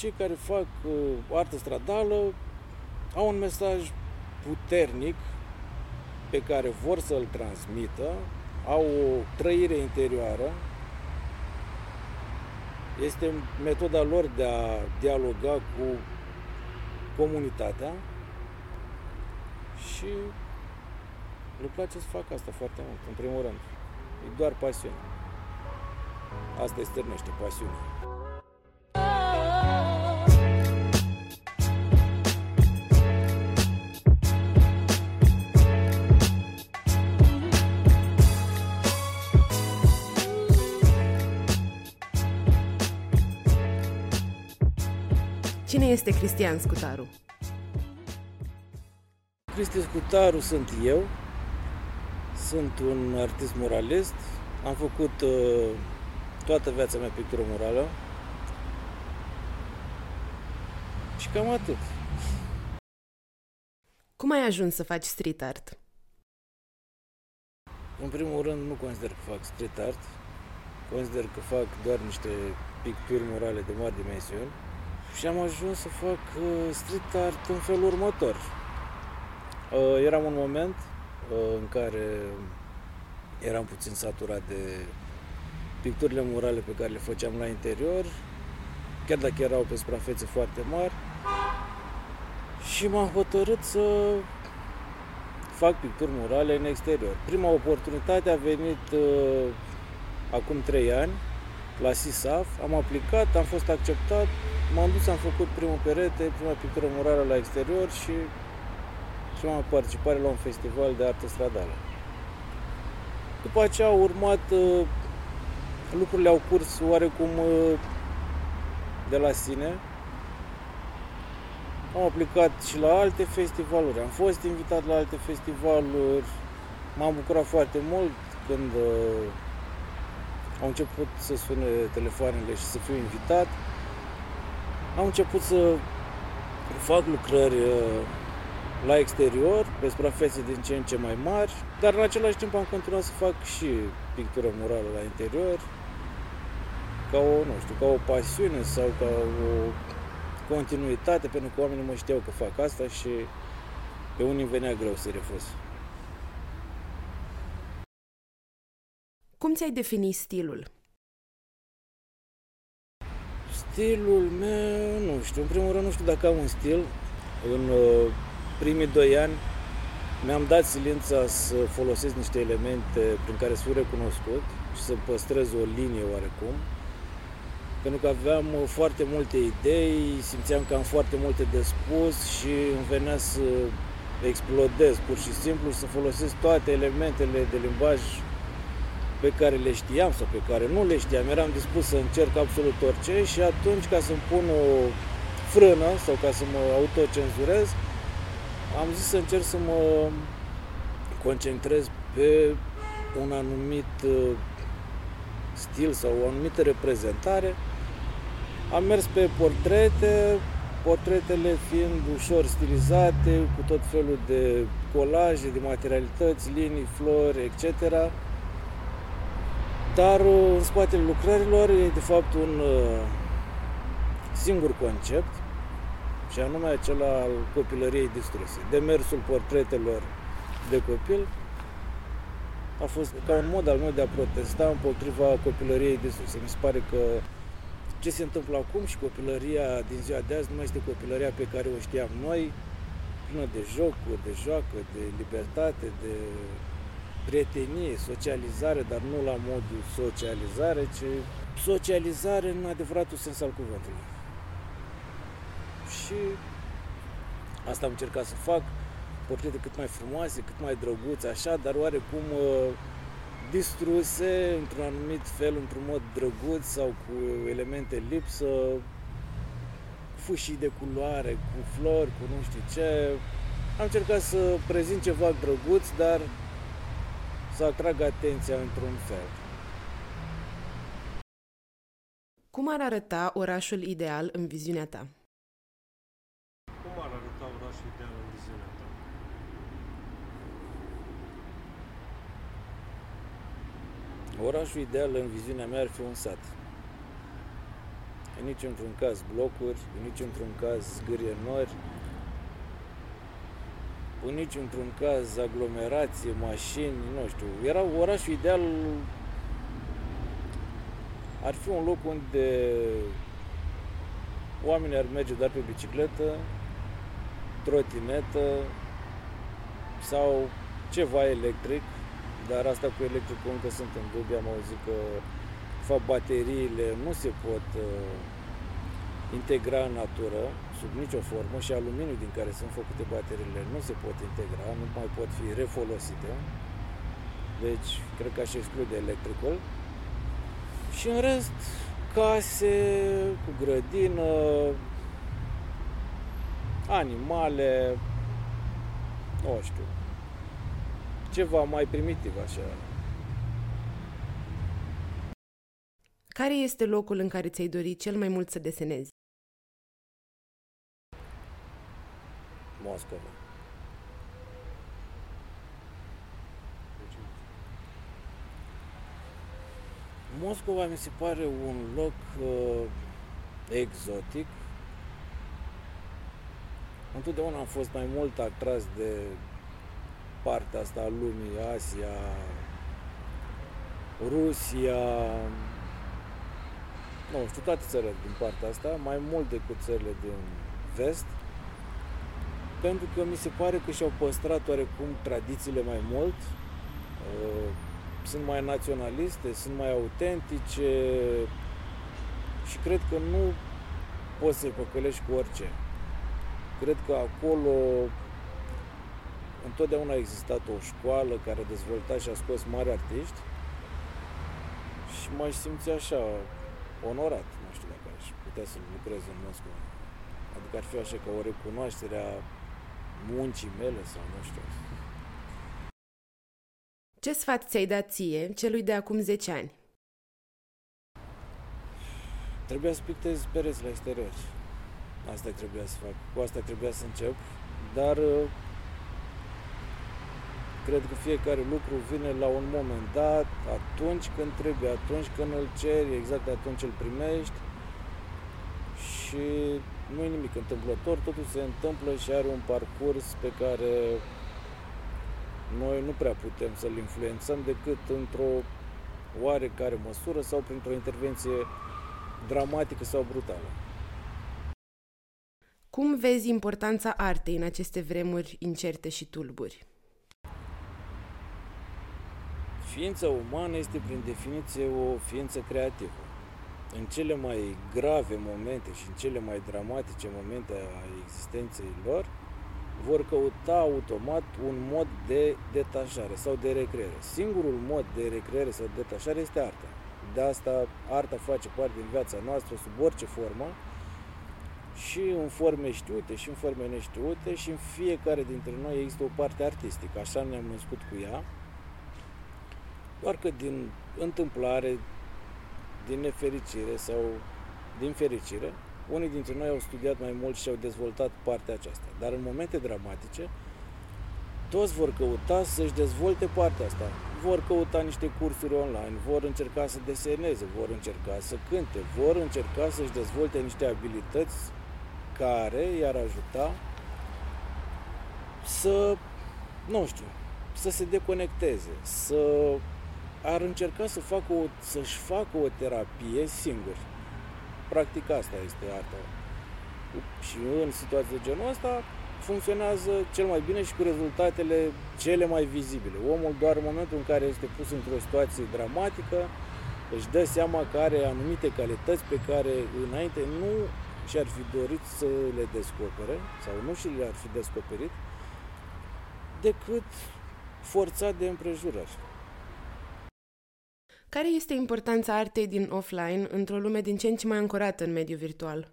Cei care fac uh, artă stradală au un mesaj puternic pe care vor să-l transmită, au o trăire interioară, este metoda lor de a dialoga cu comunitatea și le place să facă asta foarte mult, în primul rând. E doar pasiune. Asta îi stârnește, pasiunea. Cine este Cristian Scutaru? Cristian Scutaru sunt eu. Sunt un artist muralist. Am făcut uh, toată viața mea pictură murală. Și cam atât. Cum ai ajuns să faci street art? În primul rând, nu consider că fac street art. Consider că fac doar niște picturi murale de mari dimensiuni. Și am ajuns să fac uh, street art în felul următor. Uh, eram un moment uh, în care eram puțin saturat de picturile murale pe care le făceam la interior, chiar dacă erau pe suprafețe foarte mari. Și m-am hotărât să fac picturi murale în exterior. Prima oportunitate a venit uh, acum 3 ani la SISAF, am aplicat, am fost acceptat, m-am dus, am făcut primul perete, prima pictură murală la exterior și prima participare la un festival de artă stradală. După aceea au urmat, uh, lucrurile au curs oarecum uh, de la sine. Am aplicat și la alte festivaluri, am fost invitat la alte festivaluri, m-am bucurat foarte mult când uh, au început să sune telefoanele și să fiu invitat. Am început să fac lucrări la exterior, pe suprafețe din ce în ce mai mari, dar în același timp am continuat să fac și pictură murală la interior, ca o, nu știu, ca o pasiune sau ca o continuitate, pentru că oamenii mă știau că fac asta și pe unii venea greu să refuz. Cum ți-ai defini stilul? Stilul meu, nu știu, în primul rând nu știu dacă am un stil. În uh, primii doi ani mi-am dat silința să folosesc niște elemente prin care să fiu recunoscut și să păstrez o linie oarecum. Pentru că aveam uh, foarte multe idei, simțeam că am foarte multe de spus și îmi venea să explodez pur și simplu și să folosesc toate elementele de limbaj pe care le știam sau pe care nu le știam, eram dispus să încerc absolut orice și atunci ca să-mi pun o frână sau ca să mă autocenzurez, am zis să încerc să mă concentrez pe un anumit uh, stil sau o anumită reprezentare. Am mers pe portrete, portretele fiind ușor stilizate, cu tot felul de colaje, de materialități, linii, flori, etc. Dar uh, în spatele lucrărilor e de fapt un uh, singur concept și anume acela al copilăriei distruse. Demersul portretelor de copil a fost ca un mod al meu de a protesta împotriva copilăriei distruse. Mi se pare că ce se întâmplă acum și copilăria din ziua de azi nu mai este copilăria pe care o știam noi, plină de jocuri, de joacă, de libertate, de prietenie, socializare, dar nu la modul socializare, ci socializare în adevăratul sens al cuvântului. Și asta am încercat să fac, portrete cât mai frumoase, cât mai drăguțe, așa, dar oarecum uh, distruse într-un anumit fel, într-un mod drăguț sau cu elemente lipsă, fâșii de culoare, cu flori, cu nu știu ce. Am încercat să prezint ceva drăguț, dar să atragă atenția într-un fel. Cum ar arăta orașul ideal în viziunea ta? Cum ar arăta orașul ideal în viziunea ta? Orașul ideal în viziunea mea ar fi un sat. în nici într-un caz blocuri, în nici într-un caz zgârie nori, în nici într-un caz aglomerație, mașini, nu știu. Era orașul ideal. Ar fi un loc unde oamenii ar merge doar pe bicicletă, trotinetă sau ceva electric, dar asta cu electricul încă sunt în dubiu, am auzit că fapt bateriile nu se pot uh, integra în natură sub nicio formă și aluminiul din care sunt făcute bateriile nu se pot integra, nu mai pot fi refolosite. Deci, cred că aș exclude electricul. Și în rest, case cu grădină, animale, nu știu, ceva mai primitiv așa. Care este locul în care ți-ai dorit cel mai mult să desenezi? Moscova. Moscova mi se pare un loc uh, exotic. Întotdeauna am fost mai mult atras de partea asta a lumii, Asia, Rusia, nu știu, toate țările din partea asta, mai mult decât țările din vest, pentru că mi se pare că și-au păstrat oarecum tradițiile mai mult, uh, sunt mai naționaliste, sunt mai autentice și cred că nu poți să-i păcălești cu orice. Cred că acolo întotdeauna a existat o școală care a dezvoltat și a scos mari artiști și m-aș simți așa onorat, nu știu dacă aș putea să lucrez în Moscova. Adică ar fi așa ca o recunoaștere a muncii mele sau nu știu. Ce sfat ți-ai dat ție, celui de acum 10 ani? Trebuia să pictez pereți la exterior. Asta trebuia să fac. Cu asta trebuia să încep. Dar uh, cred că fiecare lucru vine la un moment dat, atunci când trebuie, atunci când îl ceri, exact atunci îl primești și nu e nimic întâmplător, totul se întâmplă și are un parcurs pe care noi nu prea putem să-l influențăm decât într-o oarecare măsură sau printr-o intervenție dramatică sau brutală. Cum vezi importanța artei în aceste vremuri incerte și tulburi? Ființa umană este prin definiție o ființă creativă. În cele mai grave momente și în cele mai dramatice momente a existenței lor, vor căuta automat un mod de detașare sau de recreere. Singurul mod de recreere sau de detașare este arta. De asta arta face parte din viața noastră sub orice formă și în forme știute și în forme neștiute și în fiecare dintre noi există o parte artistică. Așa ne-am născut cu ea doar că din întâmplare, din nefericire sau din fericire, unii dintre noi au studiat mai mult și au dezvoltat partea aceasta. Dar în momente dramatice, toți vor căuta să-și dezvolte partea asta. Vor căuta niște cursuri online, vor încerca să deseneze, vor încerca să cânte, vor încerca să-și dezvolte niște abilități care i-ar ajuta să, nu știu, să se deconecteze, să ar încerca să facă o, să-și facă o terapie singur. Practic asta este arta. Și în situații de genul ăsta funcționează cel mai bine și cu rezultatele cele mai vizibile. Omul doar în momentul în care este pus într-o situație dramatică își dă seama că are anumite calități pe care înainte nu și-ar fi dorit să le descopere sau nu și le-ar fi descoperit decât forțat de împrejurări. Care este importanța artei din offline într-o lume din ce în ce mai ancorată în mediul virtual?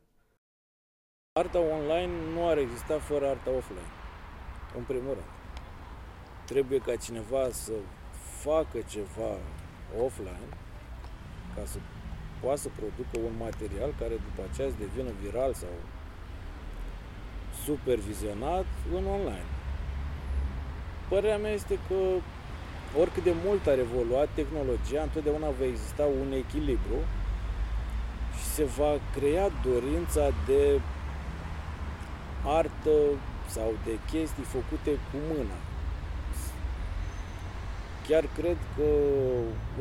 Arta online nu ar exista fără arta offline, în primul rând. Trebuie ca cineva să facă ceva offline ca să poată să producă un material care după aceea să devină viral sau supervizionat în online. Părerea mea este că oricât de mult ar evolua tehnologia, întotdeauna va exista un echilibru și se va crea dorința de artă sau de chestii făcute cu mâna. Chiar cred că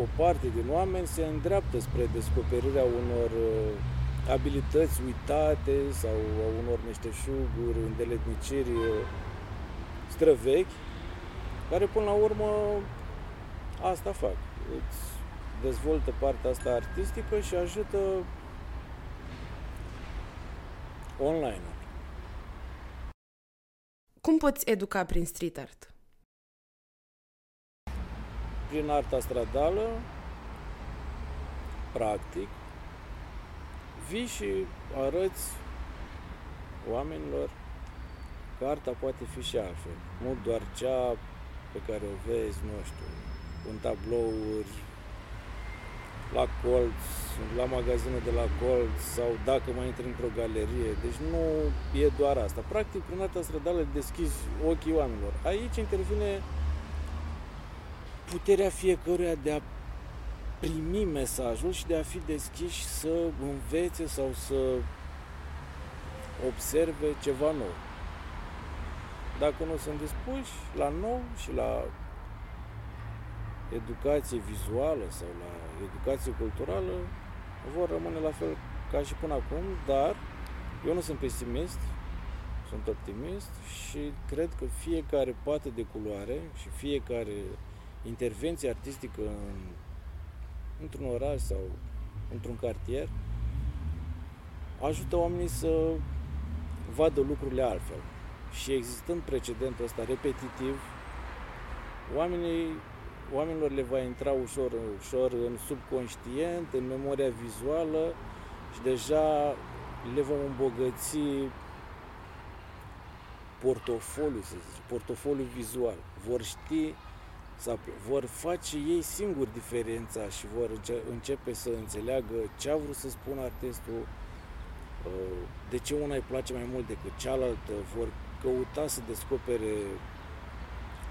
o parte din oameni se îndreaptă spre descoperirea unor uh, abilități uitate sau a unor meșteșuguri, îndeletniciri uh, străvechi, care până la urmă asta fac. Îți dezvoltă partea asta artistică și ajută online. Cum poți educa prin street art? Prin arta stradală, practic, vii și arăți oamenilor că arta poate fi și altfel. Nu doar cea pe care o vezi, nu știu, în tablouri, la colț, la magazine de la colț sau dacă mai intri într-o galerie. Deci nu e doar asta. Practic, prin arta stradală deschizi ochii oamenilor. Aici intervine puterea fiecăruia de a primi mesajul și de a fi deschiși să învețe sau să observe ceva nou. Dacă nu sunt dispuși la nou și la educație vizuală sau la educație culturală, vor rămâne la fel ca și până acum, dar eu nu sunt pesimist, sunt optimist și cred că fiecare pată de culoare și fiecare intervenție artistică în, într-un oraș sau într-un cartier ajută oamenii să vadă lucrurile altfel. Și existând precedentul ăsta repetitiv, oamenii oamenilor le va intra ușor, ușor în subconștient, în memoria vizuală și deja le vom îmbogăți portofoliu, să zic, portofoliu vizual. Vor ști sau vor face ei singuri diferența și vor începe să înțeleagă ce a vrut să spună artistul, uh, de ce una îi place mai mult decât cealaltă, vor căuta să descopere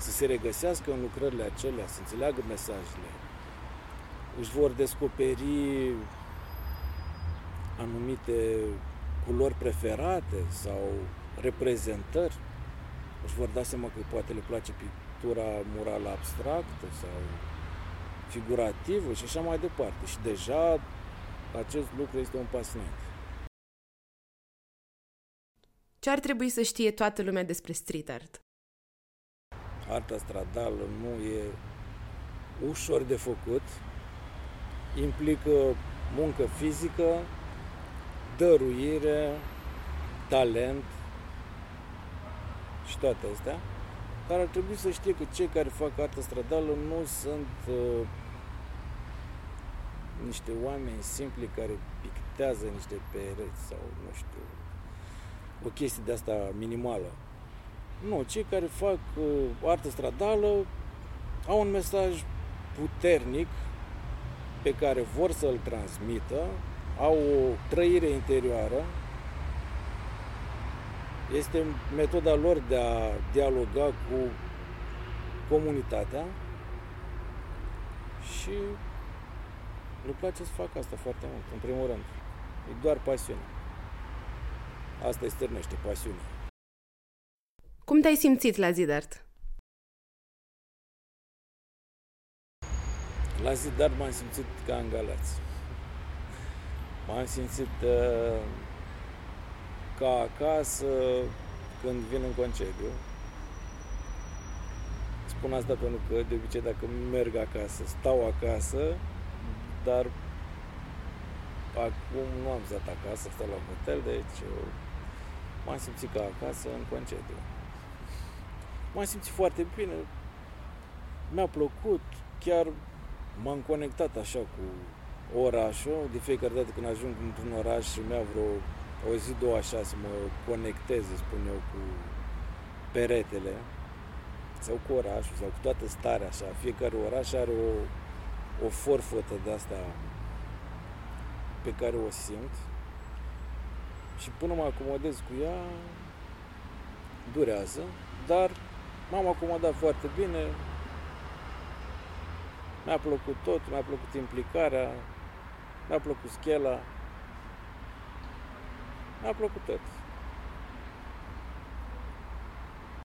să se regăsească în lucrările acelea, să înțeleagă mesajele. Își vor descoperi anumite culori preferate sau reprezentări. Își vor da seama că poate le place pictura murală abstractă sau figurativă și așa mai departe. Și deja acest lucru este un pas înainte. Ce ar trebui să știe toată lumea despre street art? Arta stradală nu e ușor de făcut, implică muncă fizică, dăruire, talent și toate astea, dar ar trebui să știe că cei care fac artă stradală nu sunt uh, niște oameni simpli care pictează niște pereți sau, nu știu, o chestie de asta minimală. Nu, cei care fac uh, artă stradală au un mesaj puternic pe care vor să-l transmită, au o trăire interioară, este metoda lor de a dialoga cu comunitatea și le place să facă asta foarte mult, în primul rând. E doar pasiune. Asta îi stârnește, pasiunea. Cum te-ai simțit la Zidart? La Zidart m-am simțit ca în Galați. M-am simțit uh, ca acasă când vin în concediu. Spun asta pentru că de obicei dacă merg acasă, stau acasă, dar acum nu am stat acasă, stau la hotel, deci m-am simțit ca acasă în concediu m-am simțit foarte bine, mi-a plăcut, chiar m-am conectat așa cu orașul, de fiecare dată când ajung într-un oraș și mi-a vreo o zi, două așa să mă conectez, spun eu, cu peretele sau cu orașul sau cu toată starea așa. Fiecare oraș are o, o forfătă de asta pe care o simt. Și până mă acomodez cu ea durează, dar M-am acomodat foarte bine, mi-a plăcut tot, mi-a plăcut implicarea, mi-a plăcut schela, mi-a plăcut tot.